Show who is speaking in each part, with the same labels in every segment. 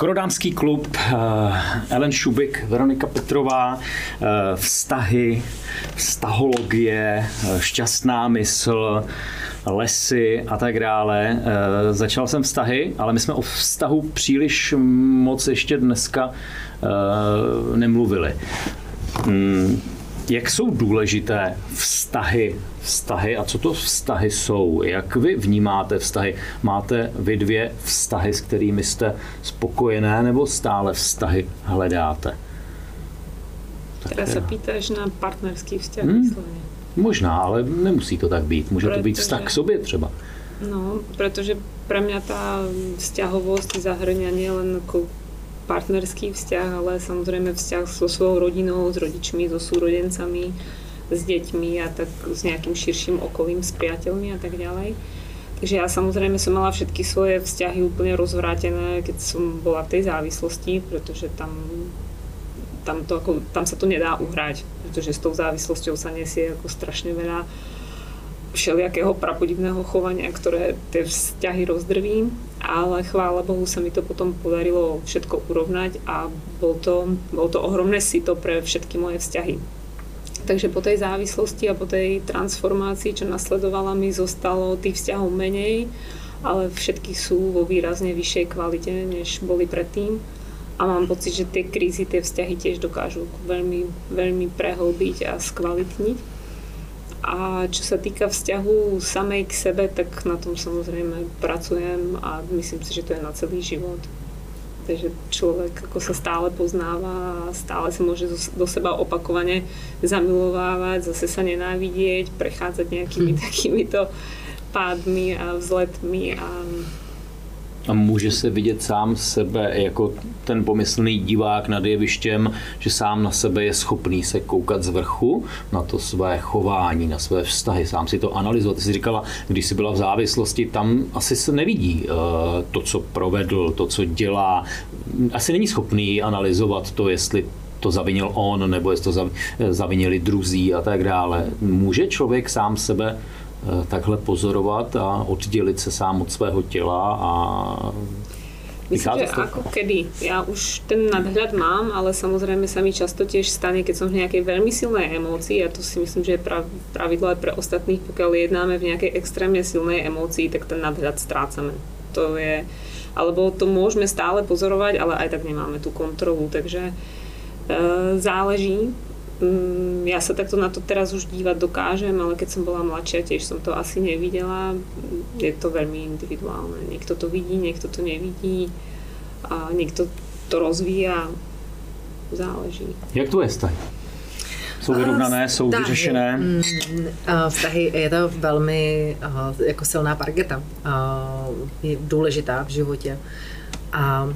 Speaker 1: Skorodánský klub, Ellen Šubik, Veronika Petrová, vztahy, vztahologie, šťastná mysl, lesy a tak dále. Začal jsem vztahy, ale my jsme o vztahu příliš moc ještě dneska nemluvili. Jak jsou důležité vztahy, vztahy a co to vztahy jsou? Jak vy vnímáte vztahy? Máte vy dvě vztahy, s kterými jste spokojené, nebo stále vztahy hledáte?
Speaker 2: Tak Teda se pýtáš na partnerský vztah hmm,
Speaker 1: Možná, ale nemusí to tak být. Může protože, to být vztah k sobě třeba.
Speaker 2: No, protože pro mě ta vzťahovost zahrňa nielen partnerský vzťah, ale samozrejme vzťah so svojou rodinou, s rodičmi, so súrodencami, s deťmi a tak s nejakým širším okolím, s priateľmi a tak ďalej. Takže ja samozrejme som mala všetky svoje vzťahy úplne rozvrátené, keď som bola v tej závislosti, pretože tam, tam, to ako, tam sa to nedá uhrať, pretože s tou závislosťou sa nesie ako strašne veľa všelijakého prapodivného chovania, ktoré tie vzťahy rozdrví, ale chvála Bohu sa mi to potom podarilo všetko urovnať a bol to, bol to ohromné sito pre všetky moje vzťahy. Takže po tej závislosti a po tej transformácii, čo nasledovala, mi zostalo tých vzťahov menej, ale všetky sú vo výrazne vyššej kvalite, než boli predtým. A mám pocit, že tie krízy, tie vzťahy tiež dokážu veľmi, veľmi prehlbiť a skvalitniť. A čo sa týka vzťahu samej k sebe, tak na tom samozrejme pracujem a myslím si, že to je na celý život. Takže človek ako sa stále poznáva a stále sa môže do seba opakovane zamilovávať, zase sa nenávidieť, prechádzať nejakými takýmito pádmi a vzletmi a
Speaker 1: a může se vidět sám sebe jako ten pomyslný divák nad jevištěm, že sám na sebe je schopný se koukat z vrchu na to své chování, na své vztahy, sám si to analyzovat. Ty jsi říkala, když jsi byla v závislosti, tam asi se nevidí uh, to, co provedl, to, co dělá. Asi není schopný analyzovat to, jestli to zavinil on, nebo jestli to zavinili druzí a tak dále. Může člověk sám sebe Eh, takhle pozorovat a oddělit se sám od svého těla a
Speaker 2: Myslím, že ako kedy. Ja už ten nadhľad mám, ale samozrejme sa mi často tiež stane, keď som v nejakej veľmi silnej emócii, a to si myslím, že je pravidlo aj pre ostatných, pokiaľ jednáme v nejakej extrémne silnej emócii, tak ten nadhľad strácame. To je, alebo to môžeme stále pozorovať, ale aj tak nemáme tú kontrolu, takže e, záleží, ja sa takto na to teraz už dívať dokážem, ale keď som bola mladšia, tiež som to asi nevidela. Je to veľmi individuálne. Niekto to vidí, niekto to nevidí a niekto to rozvíja. Záleží.
Speaker 1: Jak to je vztahy? Jsou vyrovnané, jsou vztahy, vyřešené? Mm,
Speaker 3: vztahy je to velmi jako silná parketa. Je důležitá v životě. A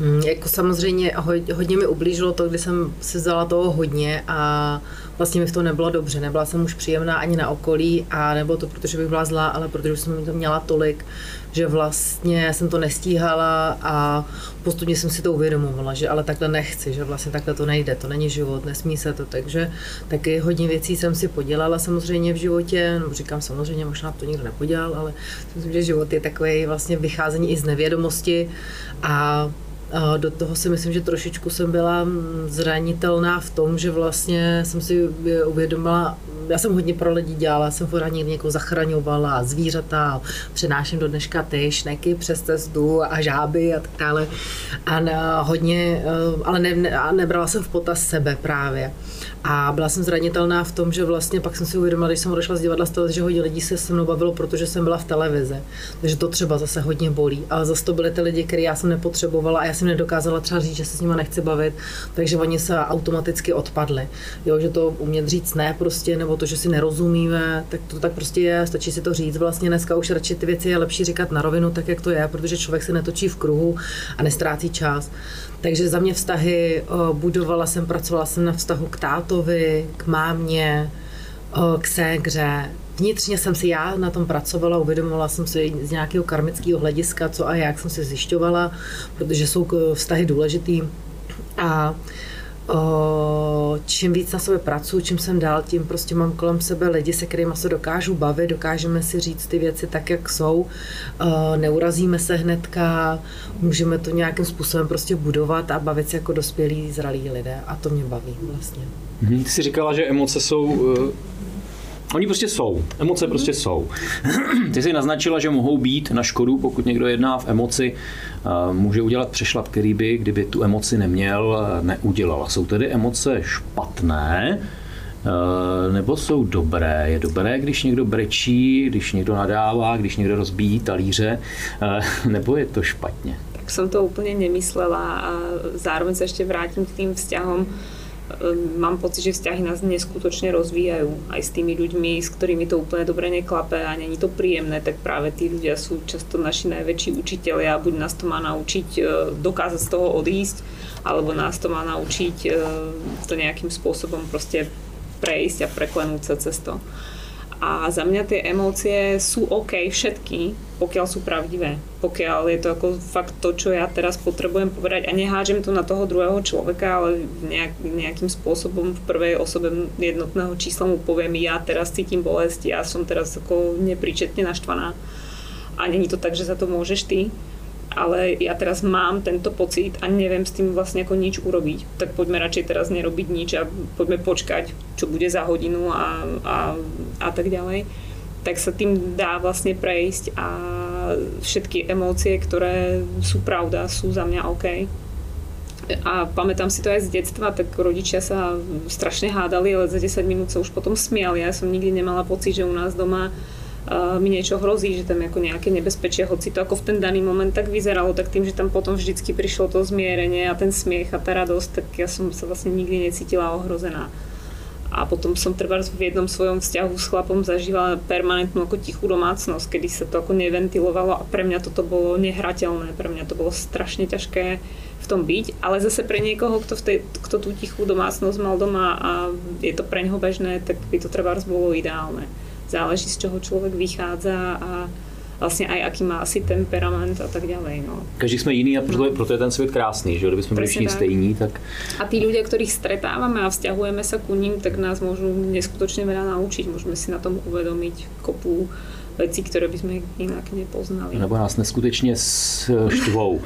Speaker 3: Hmm, jako samozřejmě hodně mi ublížilo to, kdy jsem si vzala toho hodně a vlastně mi v tom nebylo dobře. Nebyla jsem už příjemná ani na okolí a nebylo to, protože bych byla zlá, ale protože jsem to měla tolik, že vlastně jsem to nestíhala a postupně jsem si to uvědomovala, že ale takhle nechci, že vlastně takhle to nejde, to není život, nesmí se to, takže taky hodně věcí jsem si podělala samozřejmě v životě, no říkám samozřejmě, možná to nikdo nepodělal, ale myslím, že život je takový vlastně vycházení i z nevědomosti a do toho si myslím, že trošičku jsem byla zranitelná v tom, že vlastně jsem si uvědomila, já jsem hodně pro lidi dělala, jsem pořád někdy někoho zachraňovala, zvířata, přenáším do dneška ty šneky přes cestu a žáby a tak dále. A hodně, eh, ale ne, ne, nebrala jsem v potaz sebe právě. A byla jsem zranitelná v tom, že vlastně pak jsem si uvědomila, když jsem odešla z divadla toho, že hodně lidí se se mnou bavilo, protože jsem byla v televizi. Takže to třeba zase hodně bolí. Ale zase to byly ty lidi, které já jsem nepotřebovala a já jsem nedokázala třeba říct, že se s nimi nechci bavit, takže oni se automaticky odpadli. Jo, že to umět říct ne prostě, nebo to, že si nerozumíme, tak to tak prostě je, stačí si to říct. Vlastně dneska už radši ty věci je lepší říkat na rovinu, tak jak to je, protože člověk se netočí v kruhu a nestrácí čas. Takže za mě vztahy budovala jsem, pracovala jsem na vztahu k tátovi, k mámě, k ségře. Vnitřně jsem si já na tom pracovala, uvědomovala jsem si z nějakého karmického hlediska, co a jak jsem si zjišťovala, protože jsou vztahy důležitý. A O, čím víc na sebe pracuji, čím jsem dál, tím prostě mám kolem sebe lidi, se kterými se dokážu bavit, dokážeme si říct ty věci tak, jak jsou, o, neurazíme se hnedka, můžeme to nějakým způsobem prostě budovat a bavit se jako dospělí, zralí lidé a to mě baví vlastně.
Speaker 1: Mhm. Ty jsi říkala, že emoce jsou Oni prostě jsou. Emoce mm. prostě jsou. Ty jsi naznačila, že mohou být na škodu, pokud někdo jedná v emoci, může udělat přešlap, který by, kdyby tu emoci neměl, neudělal. Jsou tedy emoce špatné, nebo jsou dobré? Je dobré, když někdo brečí, když někdo nadává, když někdo rozbíjí talíře, nebo je to špatně?
Speaker 2: Tak jsem to úplně nemyslela a zároveň se ještě vrátím k tým vzťahom, Ehm, mám pocit, že vzťahy nás neskutočne rozvíjajú aj s tými ľuďmi, s ktorými to úplne dobre neklape a není to príjemné, tak práve tí ľudia sú často naši najväčší učiteľia, buď nás to má naučiť e, dokázať z toho odísť, alebo nás to má naučiť e, to nejakým spôsobom proste prejsť a preklenúť sa cez to. A za mňa tie emócie sú OK všetky, pokiaľ sú pravdivé. Pokiaľ je to ako fakt to, čo ja teraz potrebujem povedať a nehážem to na toho druhého človeka, ale nejak, nejakým spôsobom v prvej osobe jednotného čísla mu poviem, ja teraz cítim bolesť, ja som teraz ako nepríčetne naštvaná. A není to tak, že za to môžeš ty, ale ja teraz mám tento pocit a neviem s tým vlastne ako nič urobiť. Tak poďme radšej teraz nerobiť nič a poďme počkať, čo bude za hodinu a, a, a tak ďalej. Tak sa tým dá vlastne prejsť a všetky emócie, ktoré sú pravda, sú za mňa OK. A pamätám si to aj z detstva, tak rodičia sa strašne hádali, ale za 10 minút sa už potom smiali. Ja som nikdy nemala pocit, že u nás doma uh, mi niečo hrozí, že tam je ako nejaké nebezpečie, hoci to ako v ten daný moment tak vyzeralo, tak tým, že tam potom vždycky prišlo to zmierenie a ten smiech a tá radosť, tak ja som sa vlastne nikdy necítila ohrozená. A potom som trvá v jednom svojom vzťahu s chlapom zažívala permanentnú ako tichú domácnosť, kedy sa to ako neventilovalo a pre mňa toto bolo nehrateľné, pre mňa to bolo strašne ťažké v tom byť, ale zase pre niekoho, kto, v tej, kto tú tichú domácnosť mal doma a je to pre neho bežné, tak by to trvá bolo ideálne záleží, z čoho člověk vychádza a vlastně aj aký má asi temperament a tak ďalej. No.
Speaker 1: Každý jsme jiný a proto, no. proto je ten svět krásný, že kdyby jsme byli všichni stejní, tak...
Speaker 2: A tí ľudia, ktorých stretávame a vzťahujeme sa ku ním, tak nás môžu neskutočne veľa naučiť. Môžeme si na tom uvedomiť kopu věcí, které bychom jinak nepoznali.
Speaker 1: Nebo nás neskutečně štvou.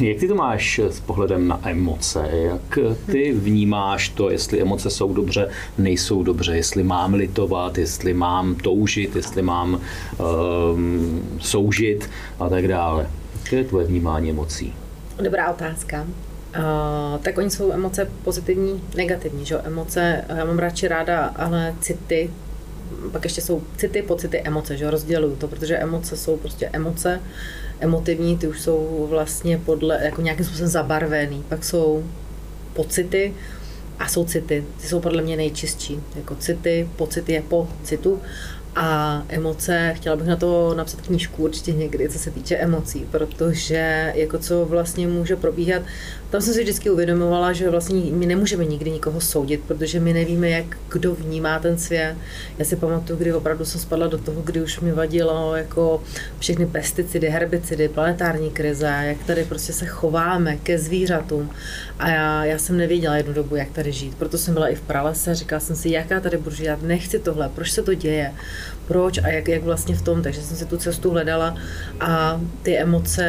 Speaker 1: Jak ty to máš s pohledem na emoce? Jak ty vnímáš to, jestli emoce jsou dobře, nejsou dobře, jestli mám litovat, jestli mám toužit, jestli mám um, soužit a tak dále. Jaké je tvoje vnímání emocí?
Speaker 3: Dobrá otázka. Uh, tak oni jsou emoce pozitivní, negativní, že Emoce, já mám radši ráda, ale city, pak ještě jsou city, pocity, emoce, že rozděluju to, protože emoce jsou prostě emoce, emotivní, ty už jsou vlastně podle, jako nějakým způsobem zabarvený, pak jsou pocity a jsou city, ty jsou podle mě nejčistší, jako city, pocity je po citu a emoce, chtěla bych na to napsat knížku určitě někdy, co se týče emocí, protože jako co vlastně může probíhat tam jsem si vždycky uvědomovala, že vlastně my nemůžeme nikdy nikoho soudit, protože my nevíme, jak kdo vnímá ten svět. Já si pamatuju, kdy opravdu jsem spadla do toho, kdy už mi vadilo jako všechny pesticidy, herbicidy, planetární krize, jak tady prostě se chováme ke zvířatům. A já, já jsem nevěděla jednu dobu, jak tady žít. Proto jsem byla i v pralese říkala jsem si, jaká tady budu žít, nechci tohle, proč se to děje, proč a jak, jak vlastně v tom. Takže jsem si tu cestu hledala a ty emoce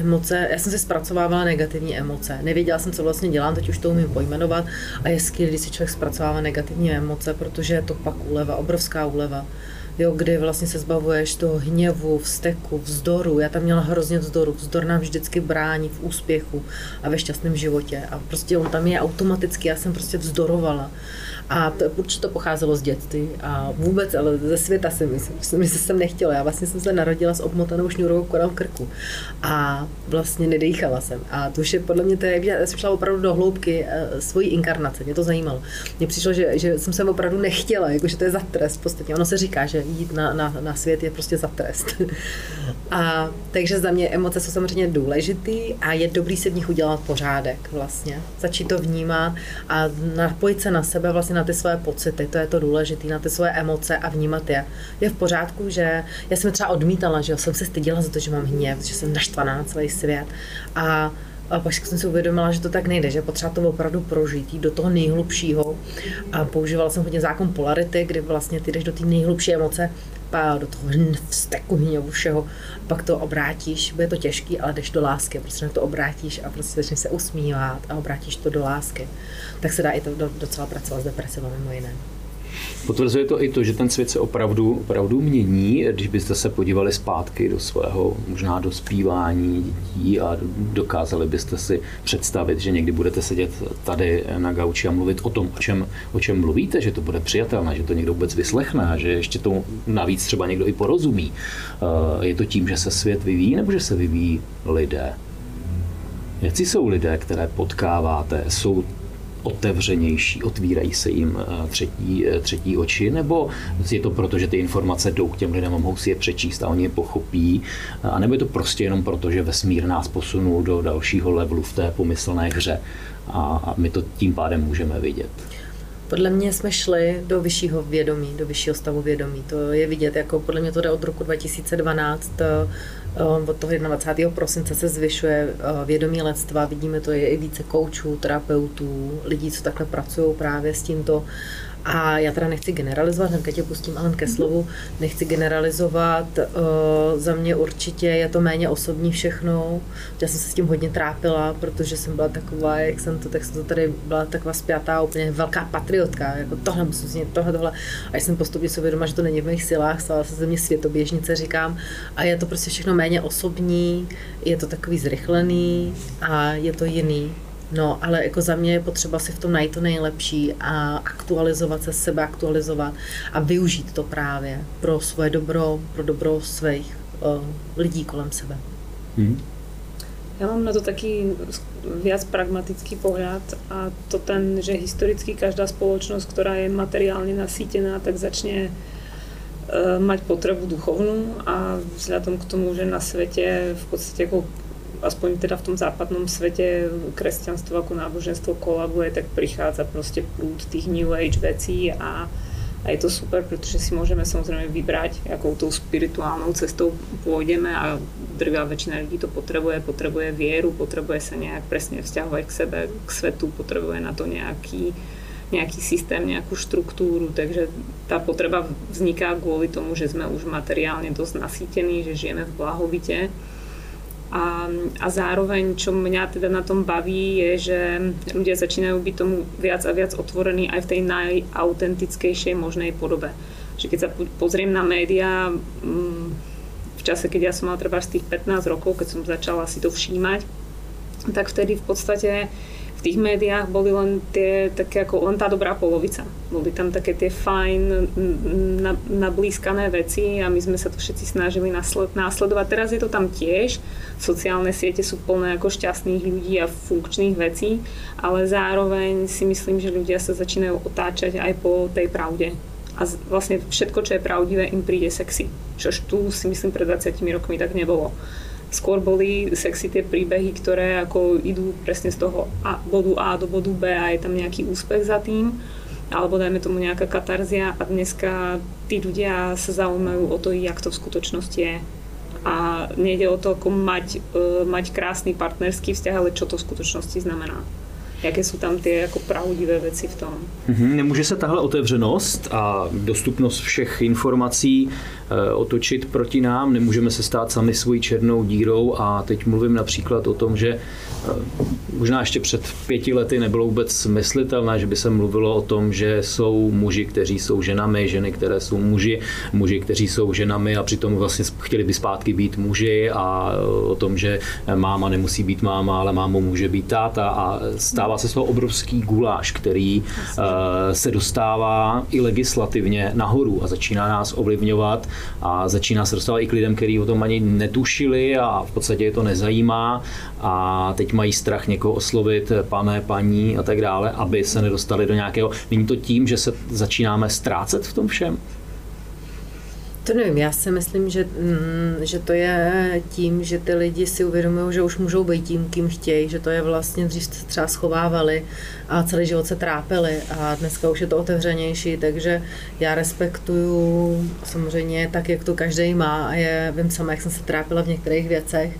Speaker 3: emoce, já jsem si zpracovávala negativní emoce. Nevěděla jsem, co vlastně dělám, teď už to umím pojmenovat a je skvělé, když si člověk zpracovává negativní emoce, protože je to pak úleva, obrovská úleva. Jo, kdy vlastně se zbavuješ toho hněvu, vzteku, vzdoru. Já tam měla hrozně vzdoru. Vzdor nám vždycky brání v úspěchu a ve šťastném životě. A prostě on tam je automaticky, já jsem prostě vzdorovala. A to, určitě to pocházelo z dětství a vůbec, ale ze světa si myslím, že jsem nechtěla. Já vlastně jsem se narodila s obmotanou šňůrovou kolem krku a vlastně nedýchala jsem. A to už je podle mě, to je, já jsem šla opravdu do hloubky uh, svojí inkarnace, mě to zajímalo. Mně přišlo, že, že jsem se opravdu nechtěla, jakože to je za trest v podstatě. Ono se říká, že jít na, na, na svět je prostě za trest. a takže za mě emoce jsou samozřejmě důležitý a je dobrý se v nich udělat pořádek vlastně. Začít to vnímat a napojit se na sebe vlastně na ty své pocity, to je to důležité, na ty své emoce a vnímat je. Je v pořádku, že já jsem třeba odmítala, že jsem se styděla za to, že mám hněv, že jsem naštvaná celý svět a a pak jsem si uvědomila, že to tak nejde, že potřeba to opravdu prožít, jít do toho nejhlubšího. A používala jsem hodně zákon polarity, kdy vlastně ty jdeš do té nejhlubší emoce, do toho vzteku hněvu všeho, pak to obrátíš, bude to těžký, ale jdeš do lásky, prostě to obrátíš a prostě začneš se usmívat a obrátíš to do lásky. Tak se dá i to docela pracovat s depresivou mimo jiné.
Speaker 1: Potvrzuje to i to, že ten svět se opravdu, opravdu mění, když byste se podívali zpátky do svého možná do zpívání dětí a dokázali byste si představit, že někdy budete sedět tady na gauči a mluvit o tom, o čem, o čem mluvíte, že to bude přijatelné, že to někdo vůbec vyslechne že ještě to navíc třeba někdo i porozumí. Eh, je to tím, že se svět vyvíjí nebo že se vyvíjí lidé? Jaký jsou lidé, které potkáváte? Jsou otevřenější, otvírají se jim eh, třetí, eh, třetí oči, nebo je to proto, že ty informace jdou k těm lidem a mohou si je přečíst a oni je pochopí, a nebo je to prostě jenom proto, že vesmír nás posunul do dalšího levelu v té pomyslné hře a my to tím pádem můžeme vidět.
Speaker 3: Podle mě jsme šli do vyššího vědomí, do vyššího stavu vědomí. To je vidět, jako podle mě to jde od roku 2012 Ehm, od toho 21. prosince se zvyšuje eh, vědomí lidstva, vidíme to je i více koučů, terapeutů, lidí, co takhle pracují právě s tímto a já teda nechci generalizovat, hnedka tě pustím Alen ke slovu, nechci generalizovat, uh, za mě určitě je to méně osobní všechno, já jsem se s tím hodně trápila, protože jsem byla taková, jak jsem to, tak jsem to tady byla taková spjatá, úplně velká patriotka, jako tohle musím změnit, tohle, tohle. A jsem postupně si uvědomila, že to není v mých silách, stala se ze mě světoběžnice, říkám, a je to prostě všechno méně osobní, je to takový zrychlený a je to jiný. No, ale jako za mě je potřeba si v tom najít to nejlepší a aktualizovat se, sebe aktualizovat a využít to právě pro svoje dobro, pro dobro svých uh, lidí kolem sebe. Hmm.
Speaker 2: Ja mám na to taký viac pragmatický pohľad a to ten, že historicky každá spoločnosť, ktorá je materiálne nasýtená, tak začne uh, mať potrebu duchovnú a vzhľadom k tomu, že na svete v podstate ako aspoň teda v tom západnom svete kresťanstvo ako náboženstvo kolabuje, tak prichádza proste prúd tých New Age vecí a, a je to super, pretože si môžeme samozrejme vybrať, akou tou spirituálnou cestou pôjdeme a drvá väčšina ľudí to potrebuje, potrebuje vieru, potrebuje sa nejak presne vzťahovať k sebe, k svetu, potrebuje na to nejaký, nejaký systém, nejakú štruktúru, takže tá potreba vzniká kvôli tomu, že sme už materiálne dosť nasýtení, že žijeme v blahovite a, a zároveň, čo mňa teda na tom baví, je, že ľudia začínajú byť tomu viac a viac otvorení aj v tej najautentickejšej možnej podobe. Že keď sa pozriem na médiá, mm, v čase, keď ja som mal treba z tých 15 rokov, keď som začala si to všímať, tak vtedy v podstate tých médiách boli len tie, také ako len tá dobrá polovica. Boli tam také tie fajn, na, nablískané veci a my sme sa to všetci snažili následovať. Teraz je to tam tiež, sociálne siete sú plné ako šťastných ľudí a funkčných vecí, ale zároveň si myslím, že ľudia sa začínajú otáčať aj po tej pravde. A vlastne všetko, čo je pravdivé, im príde sexy. Čož tu si myslím pred 20 rokmi tak nebolo skôr boli sexy tie príbehy, ktoré ako idú presne z toho a, bodu A do bodu B a je tam nejaký úspech za tým alebo dajme tomu nejaká katarzia a dneska tí ľudia sa zaujímajú o to, jak to v skutočnosti je. A nejde o to, ako mať, uh, mať krásny partnerský vzťah, ale čo to v skutočnosti znamená jaké jsou tam ty jako pravdivé věci v tom.
Speaker 1: Mm-hmm. Nemůže se tahle otevřenost a dostupnost všech informací e, otočit proti nám, nemůžeme se stát sami svojí černou dírou a teď mluvím například o tom, že e, možná ještě před pěti lety nebylo vůbec myslitelné, že by se mluvilo o tom, že jsou muži, kteří jsou ženami, ženy, které jsou muži, muži, kteří jsou ženami a přitom vlastně chtěli by zpátky být muži a o tom, že máma nemusí být máma, ale mámo může být táta a stává stává se z toho obrovský guláš, který uh, se dostává i legislativně nahoru a začíná nás ovlivňovat a začíná se dostávat i k lidem, kteří o tom ani netušili a v podstatě je to nezajímá a teď mají strach někoho oslovit pane, paní a tak dále, aby se nedostali do nějakého... Není to tím, že se začínáme ztrácet v tom všem?
Speaker 3: To nevím, já si myslím, že, mm, že to je tím, že ty lidi si uvědomují, že už můžou být tím, kým chtějí, že to je vlastně dřív se třeba schovávali a celý život se trápili a dneska už je to otevřenější, takže já respektuju samozřejmě tak, jak to každý má a je, vím sama, jak jsem se trápila v některých věcech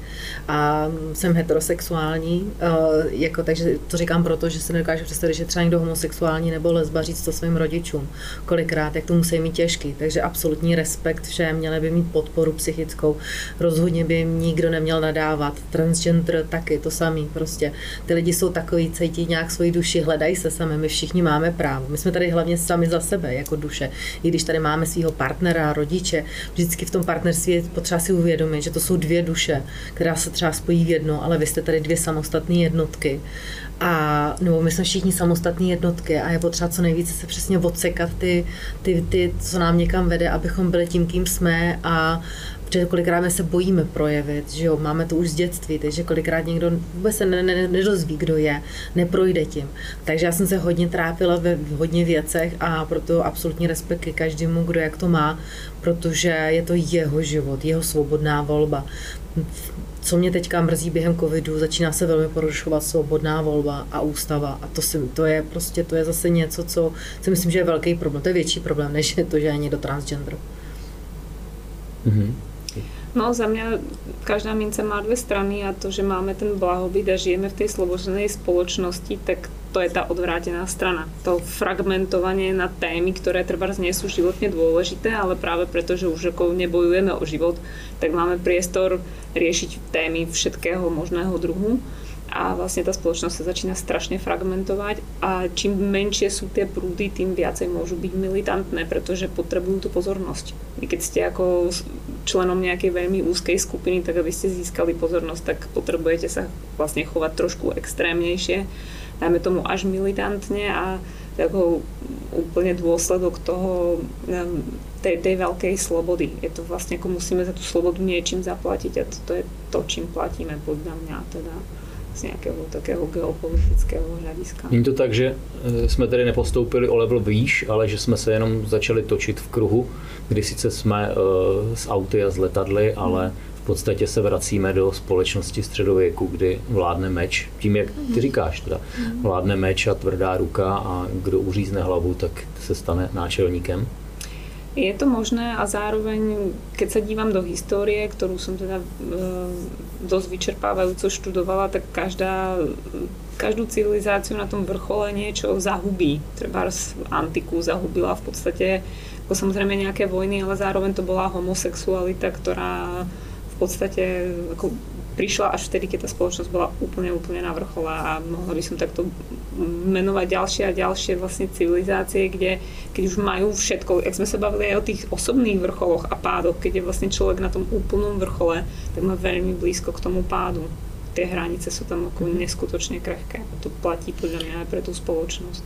Speaker 3: a jsem heterosexuální, uh, jako, takže to říkám proto, že se nedokážu představit, že třeba někdo homosexuální nebo lesba říct to svým rodičům, kolikrát, jak to musí mít těžký, takže absolutní respekt všem, měli by mít podporu psychickou, rozhodně by jim nikdo neměl nadávat, transgender taky, to samý prostě, ty lidi jsou takový, cítí nějak svoji duši, hledají se sami, my všichni máme právo, my jsme tady hlavně sami za sebe, jako duše, i když tady máme svého partnera, rodiče, vždycky v tom partnerství je potřeba si uvědomit, že to jsou dvě duše, která se třeba spojí v jedno, ale vy jste tady dvě samostatné jednotky. A, nebo my jsme všichni samostatné jednotky a je potřeba co nejvíce se přesně odsekat ty, ty, ty, co nám někam vede, abychom byli tím, kým jsme a protože kolikrát my se bojíme projevit, že jo, máme to už z dětství, takže kolikrát někdo vůbec se ne, ne, nedozví, kdo je, neprojde tím. Takže já jsem se hodně trápila ve hodně věcech a proto absolutní respekt ke každému, kdo jak to má, protože je to jeho život, jeho svobodná volba co mě teďka mrzí během covidu, začíná se velmi porušovat svobodná volba a ústava a to, si, to je prostě, to je zase něco, co si myslím, že je velký problém. To je větší problém, než je to, že je někdo transgender.
Speaker 2: Mm-hmm. No za mňa každá mince má dve strany a to, že máme ten blahobyt a žijeme v tej slobodnej spoločnosti, tak to je tá odvrátená strana. To fragmentovanie na témy, ktoré treba nie sú životne dôležité, ale práve preto, že už ako nebojujeme o život, tak máme priestor riešiť témy všetkého možného druhu a vlastne tá spoločnosť sa začína strašne fragmentovať a čím menšie sú tie prúdy, tým viacej môžu byť militantné, pretože potrebujú tú pozornosť. Vy keď ste ako členom nejakej veľmi úzkej skupiny, tak aby ste získali pozornosť, tak potrebujete sa vlastne chovať trošku extrémnejšie, dajme tomu až militantne a ako úplne dôsledok toho tej, tej veľkej slobody. Je to vlastne ako musíme za tú slobodu niečím zaplatiť a to, to je to, čím platíme podľa mňa teda z nějakého takého geopolitického hlediska.
Speaker 1: Není to tak, že eh, jsme tedy nepostoupili o level výš, ale že jsme se jenom začali točit v kruhu, kdy sice jsme s auty a s letadly, ale v podstatě se vracíme do společnosti středověku, kdy vládne meč. Tím, jak ty říkáš, teda, vládne meč a tvrdá ruka a kdo uřízne hlavu, tak se stane náčelníkem.
Speaker 2: Je to možné a zároveň, keď sa dívam do histórie, ktorú som teda e, dosť vyčerpávajúco študovala, tak každá, každú civilizáciu na tom vrchole niečo zahubí. Treba antiku zahubila v podstate ako samozrejme nejaké vojny, ale zároveň to bola homosexualita, ktorá v podstate ako prišla až vtedy, keď tá spoločnosť bola úplne, úplne na vrchole a mohla by som takto menovať ďalšie a ďalšie vlastne civilizácie, kde keď už majú všetko, jak sme sa bavili aj o tých osobných vrcholoch a pádoch, keď je vlastne človek na tom úplnom vrchole, tak má veľmi blízko k tomu pádu. Tie hranice sú tam ako neskutočne krehké. A to platí podľa mňa aj pre tú spoločnosť.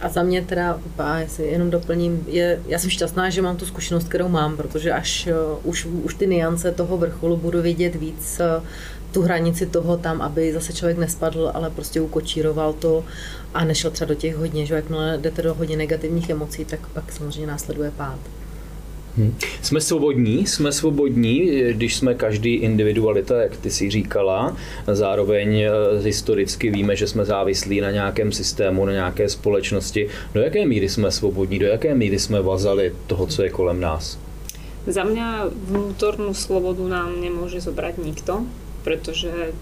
Speaker 3: A za mě teda, já si jenom doplním, je, já jsem šťastná, že mám tu zkušenost, kterou mám, protože až uh, už, už ty niance toho vrcholu budu vidět víc uh, tu hranici toho tam, aby zase člověk nespadl, ale prostě ukočíroval to a nešel třeba do těch hodně, že jakmile jdete do hodně negativních emocí, tak pak samozřejmě následuje pád.
Speaker 1: Hmm. Jsme svobodní, jsme svobodní, když jsme každý individualita, jak ty si říkala. Zároveň eh, historicky víme, že jsme závislí na nějakém systému, na nějaké společnosti. Do jaké míry jsme svobodní, do jaké míry jsme vazali toho, co je kolem nás?
Speaker 2: Za mňa vnútornú slobodu nám nemôže zobrať nikto, pretože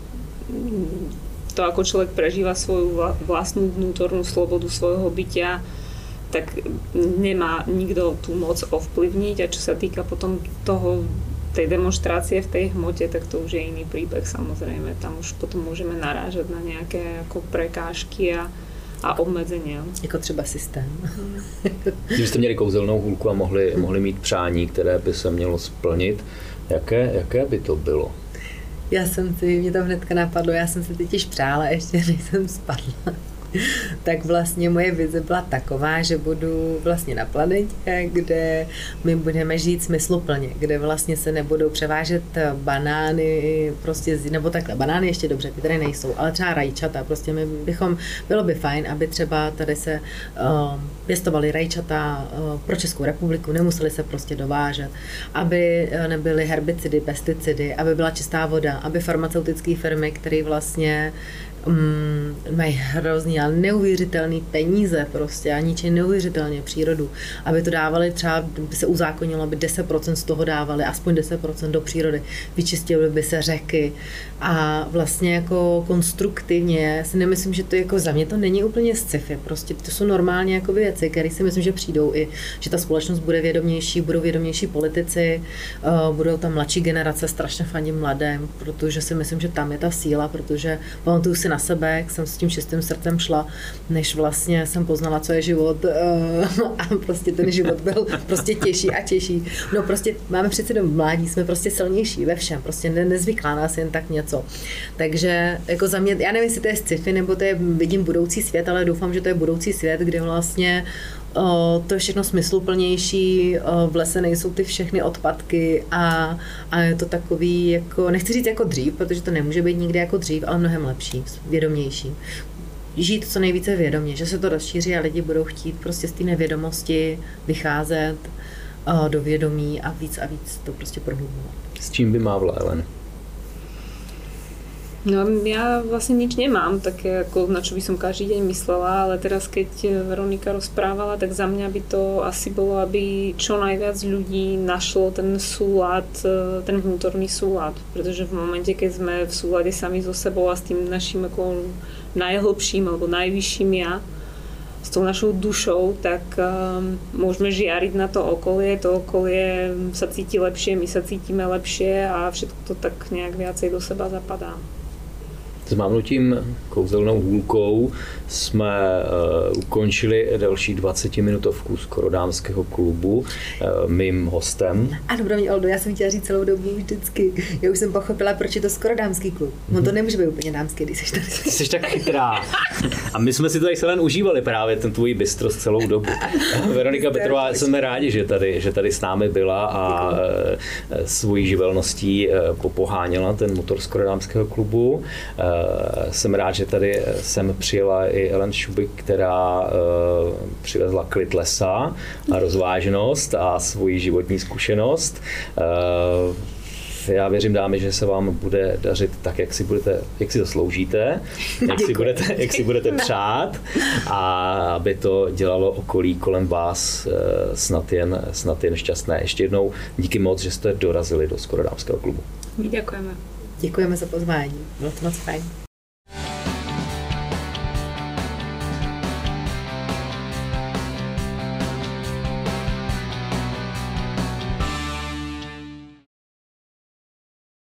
Speaker 2: to, ako človek prežíva svoju vlastnú vnútornú slobodu svojho bytia, tak nemá nikto tú moc ovplyvniť a čo sa týka potom toho tej demonstrácie v tej hmote, tak to už je iný príbeh samozrejme. Tam už potom môžeme narážať na nejaké ako prekážky a, a obmedzenia.
Speaker 3: Jako třeba systém.
Speaker 1: Kdybyste měli kouzelnou hůlku a mohli, mohli mít přání, které by se mělo splnit, jaké, jaké by to bylo?
Speaker 3: Já jsem si, mě to hnedka napadlo, já jsem si teď přála, ještě než jsem spadla. tak vlastně moje vize byla taková, že budu vlastně na planetě, kde my budeme žít smysluplně, kde vlastně se nebudou převážet banány, prostě, nebo takhle, banány ještě dobře, ty tady nejsou, ale třeba rajčata, prostě my bychom, bylo by fajn, aby třeba tady se uh, pěstovali rajčata uh, pro Českou republiku, nemuseli se prostě dovážet, aby uh, nebyly herbicidy, pesticidy, aby byla čistá voda, aby farmaceutické firmy, které vlastně um, mají hrozný a neuvěřitelný peníze prostě a ničí neuvěřitelně přírodu, aby to dávali třeba, by se uzákonilo, aby 10% z toho dávali, aspoň 10% do přírody, vyčistili by se řeky. A vlastně jako konstruktivně si nemyslím, že to jako za mě to není úplně sci-fi, prostě to jsou normálně jako věci, které si myslím, že přijdou i, že ta společnost bude vědomější, budou vědomější politici, uh, budou tam mladší generace, strašně fandím mladém, protože si myslím, že tam je ta síla, protože pamatuju si na sebe, jak jsem s tím čistým srdcem šla, než vlastně jsem poznala, co je život uh, a prostě ten život byl prostě těžší a těžší. No prostě máme přece do mládí, jsme prostě silnější ve všem, prostě ne, nezvyklá nás jen tak něco. Takže jako za mě, já nevím, jestli to je sci-fi, nebo to je, vidím budoucí svět, ale doufám, že to je budoucí svět, kde vlastně to je všechno smysluplnější, v lese nejsou ty všechny odpadky a, a je to takový, jako, nechci říct jako dřív, protože to nemůže být nikdy jako dřív, ale mnohem lepší, vědomější. Žít co nejvíce vědomě, že se to rozšíří a lidi budou chtít prostě z té nevědomosti vycházet do vědomí a víc a víc to prostě prohlubovat.
Speaker 1: S čím by mávla Ellen?
Speaker 2: No ja vlastne nič nemám také, ako na čo by som každý deň myslela, ale teraz keď Veronika rozprávala, tak za mňa by to asi bolo, aby čo najviac ľudí našlo ten súlad, e, ten vnútorný súlad. Pretože v momente, keď sme v súlade sami so sebou a s tým našim ako najhlbším alebo najvyšším ja, s tou našou dušou, tak um, môžeme žiariť na to okolie, to okolie sa cíti lepšie, my sa cítime lepšie a všetko to tak nejak viacej do seba zapadá.
Speaker 1: S mávnutím kouzelnou hůlkou jsme uh, ukončili další 20-minutovku skorodámského klubu uh, mým hostem.
Speaker 3: Ano, mě, Oldo, já jsem chtěla říct celou dobu vždycky. Já už jsem pochopila, proč je to skorodámský klub. No to nemůže být úplně dámský, když jsi tady.
Speaker 1: Jsi tak chytrá. A my jsme si tady jen užívali právě ten tvůj bystro celou dobu. Veronika Petrová, jsme rádi, že tady, že tady s námi byla a uh, svojí živelností popoháněla ten motor skorodámského klubu. Uh, jsem rád, že tady jsem přijela i Ellen Šubik, která uh, přivezla klid lesa a rozvážnost a svoji životní zkušenost. Uh, já věřím, dámy, že se vám bude dařit tak, jak si, budete, jak si zasloužíte, jak si, budete, jak si budete přát a aby to dělalo okolí kolem vás snad jen, snad jen šťastné. Ještě jednou díky moc, že jste dorazili do Skorodámského klubu.
Speaker 2: Děkujeme.
Speaker 3: Děkujeme za pozvání, bylo to moc fajn.